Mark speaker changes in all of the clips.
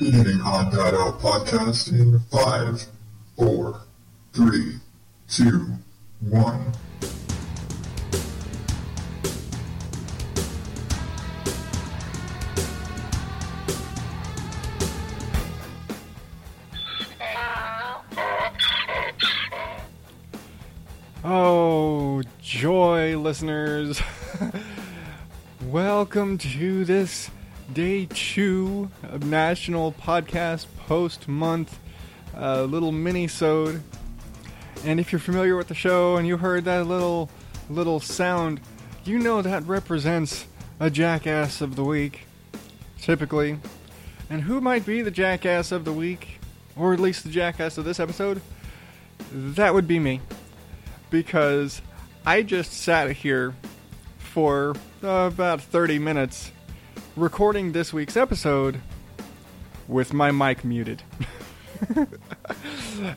Speaker 1: Beginning Odd Dad Out podcast in five, four, three, two, one.
Speaker 2: Oh, joy, listeners. Welcome to this day two of National Podcast Post Month, uh, little mini-sode. And if you're familiar with the show and you heard that little little sound, you know that represents a jackass of the week, typically. And who might be the jackass of the week, or at least the jackass of this episode? That would be me because I just sat here for uh, about 30 minutes recording this week's episode with my mic muted.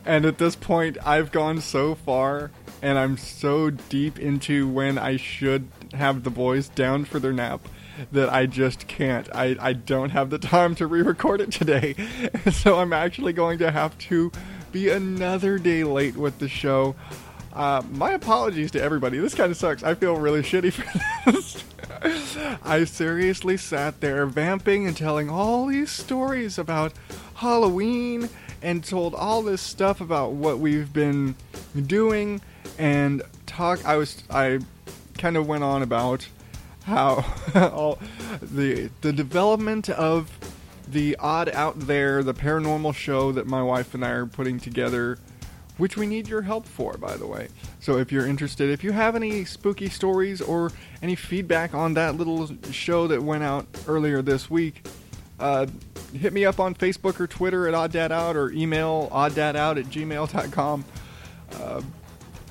Speaker 2: and at this point, I've gone so far and I'm so deep into when I should have the boys down for their nap that I just can't. I, I don't have the time to re record it today. so I'm actually going to have to be another day late with the show. Uh, my apologies to everybody. This kind of sucks. I feel really shitty for this. I seriously sat there vamping and telling all these stories about Halloween and told all this stuff about what we've been doing and talk. I was I kind of went on about how all the the development of the odd out there, the paranormal show that my wife and I are putting together which we need your help for, by the way. So if you're interested, if you have any spooky stories or any feedback on that little show that went out earlier this week, uh, hit me up on Facebook or Twitter at odddadout or email odddadout at gmail.com. Uh,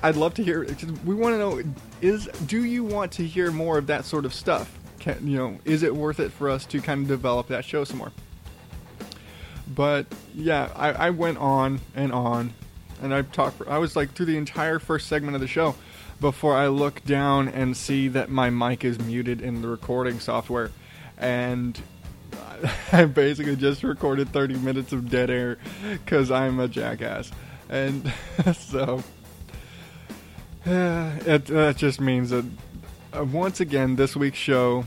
Speaker 2: I'd love to hear. We want to know: is do you want to hear more of that sort of stuff? Can, you know, is it worth it for us to kind of develop that show some more? But yeah, I, I went on and on and I talked. I was like through the entire first segment of the show before I look down and see that my mic is muted in the recording software, and I basically just recorded 30 minutes of dead air because I'm a jackass, and so it that just means that uh, once again this week's show,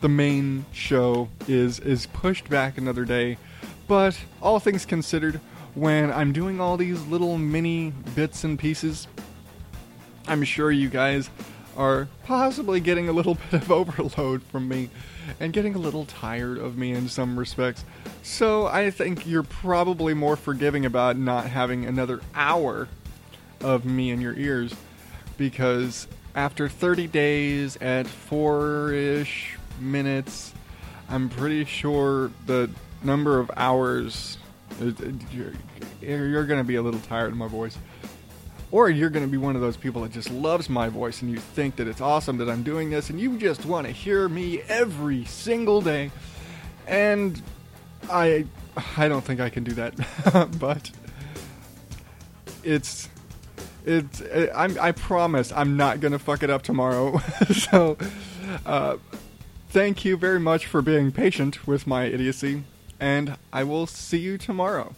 Speaker 2: the main show is is pushed back another day, but all things considered when I'm doing all these little mini bits and pieces, I'm sure you guys are possibly getting a little bit of overload from me and getting a little tired of me in some respects. So I think you're probably more forgiving about not having another hour of me in your ears because after 30 days at 4 ish minutes, I'm pretty sure the number of hours Uh, uh, you're, you're going to be a little tired of my voice. Or you're going to be one of those people that just loves my voice and you think that it's awesome that I'm doing this and you just want to hear me every single day. And I I don't think I can do that. but it's it's it, I'm, I promise I'm not going to fuck it up tomorrow. so uh, thank you very much for being patient with my idiocy and I will see you tomorrow.